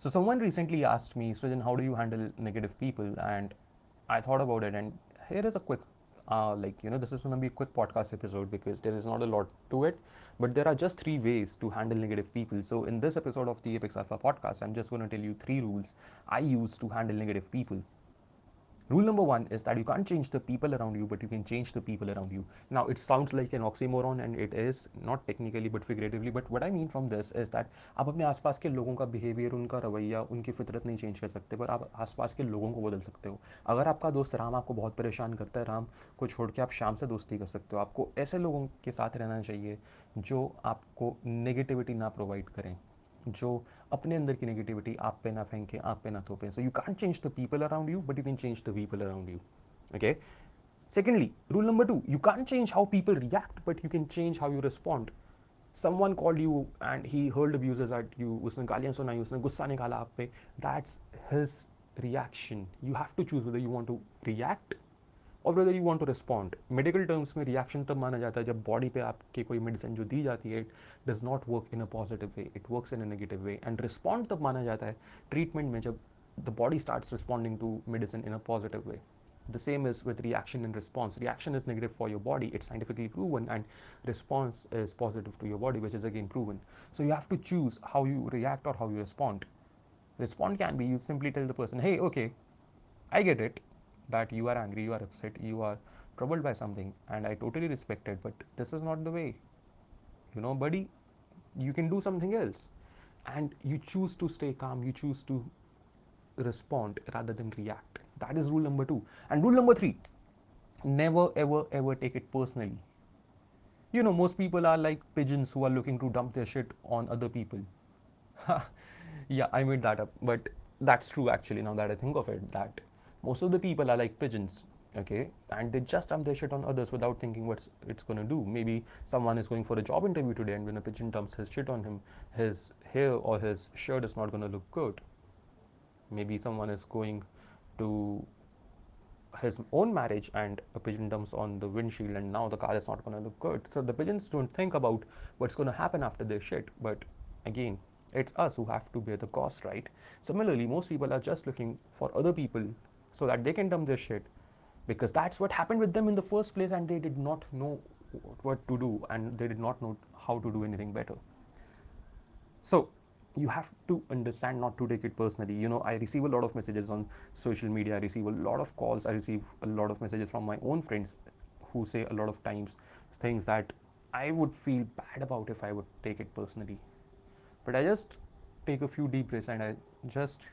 So someone recently asked me, Srijan, how do you handle negative people? And I thought about it, and here is a quick, uh, like you know, this is going to be a quick podcast episode because there is not a lot to it, but there are just three ways to handle negative people. So in this episode of the Apex Alpha podcast, I'm just going to tell you three rules I use to handle negative people. Rule number one is that you can't change the people around you, but you can change the people around you. Now, it sounds like an oxymoron, and it is not technically but figuratively. But what I mean from this is that आप अपने आसपास के लोगों का behaviour उनका रवैया उनकी फितरत नहीं चेंज कर सकते पर आप आसपास के लोगों को बदल सकते हो अगर आपका दोस्त राम आपको बहुत परेशान करता है राम को छोड़ के आप शाम से दोस्ती कर सकते हो आपको ऐसे लोगों के साथ रहना चाहिए जो आपको नेगेटिविटी ना प्रोवाइड करें जो अपने अंदर की नेगेटिविटी आप पे ना फेंके, आप पे ना थोपें। So you can change the people around you but you can change the people around you okay secondly rule number two you can change how people react but you can change how you respond someone called you and he hurled abuses at you उसने गालियाँ सुनाई, उसने गुस्सा निकाला आप पे that's his reaction you have to choose whether you want to react और whether you want to respond medical terms में रिएक्शन तब माना जाता है जब बॉडी पे आपके कोई मेडिसिन जो दी जाती है it does not work in a positive way it works in a negative way and respond तब माना जाता है ट्रीटमेंट में जब the body start responding to medicine in a positive way the same is with reaction and response reaction is negative for your body it's scientifically proven and response is positive to your body which is again proven so you have to choose how you react or how you respond respond can be you simply tell the person hey okay i get it that you are angry, you are upset, you are troubled by something, and I totally respect it, but this is not the way. You know, buddy, you can do something else. And you choose to stay calm, you choose to respond rather than react. That is rule number two. And rule number three never, ever, ever take it personally. You know, most people are like pigeons who are looking to dump their shit on other people. yeah, I made that up, but that's true actually now that I think of it. That most of the people are like pigeons okay? And they just dump their shit on others without thinking what it's going to do. Maybe someone is going for a job interview today and when a pigeon dumps his shit on him his hair or his shirt is not going to look good. Maybe someone is going to his own marriage and a pigeon dumps on the windshield and now the car is not going to look good. So the pigeons don't think about what's going to happen after their shit but again it's us who have to bear the cost right? Similarly most people are just looking for other people so that they can dump their shit. Because that's what happened with them in the first place and they did not know what to do and they did not know how to do anything better. So you have to understand not to take it personally. You know i receive a lot of messages on social media. I receive a lot of calls. I receive a lot of messages from my own friends who say a lot of times things that i would feel bad about if i would take it personally. But i just take a few deep breaths and i just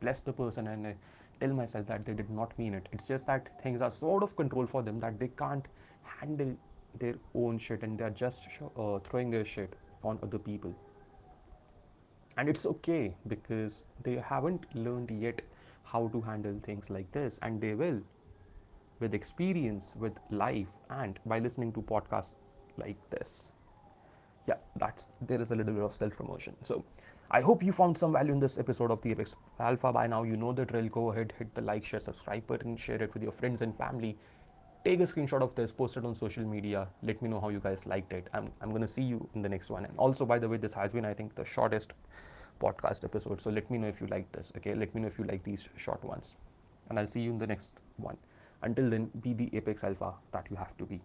bless the person and I tell myself that they did not mean it. It's just that things are so out of control for them that they can't handle their own shit and they're just uh, throwing their shit on other people. And it's okay because they haven't learned yet how to handle things like this, and they will with experience, with life, and by listening to podcasts like this. Yeah, that's there is a little bit of self promotion. So, I hope you found some value in this episode of the Apex Alpha. By now, you know the drill. Go ahead, hit the like, share, subscribe button, share it with your friends and family. Take a screenshot of this, post it on social media. Let me know how you guys liked it. I'm, I'm going to see you in the next one. And also, by the way, this has been, I think, the shortest podcast episode. So let me know if you like this. Okay, let me know if you like these short ones. And I'll see you in the next one. Until then, be the Apex Alpha that you have to be.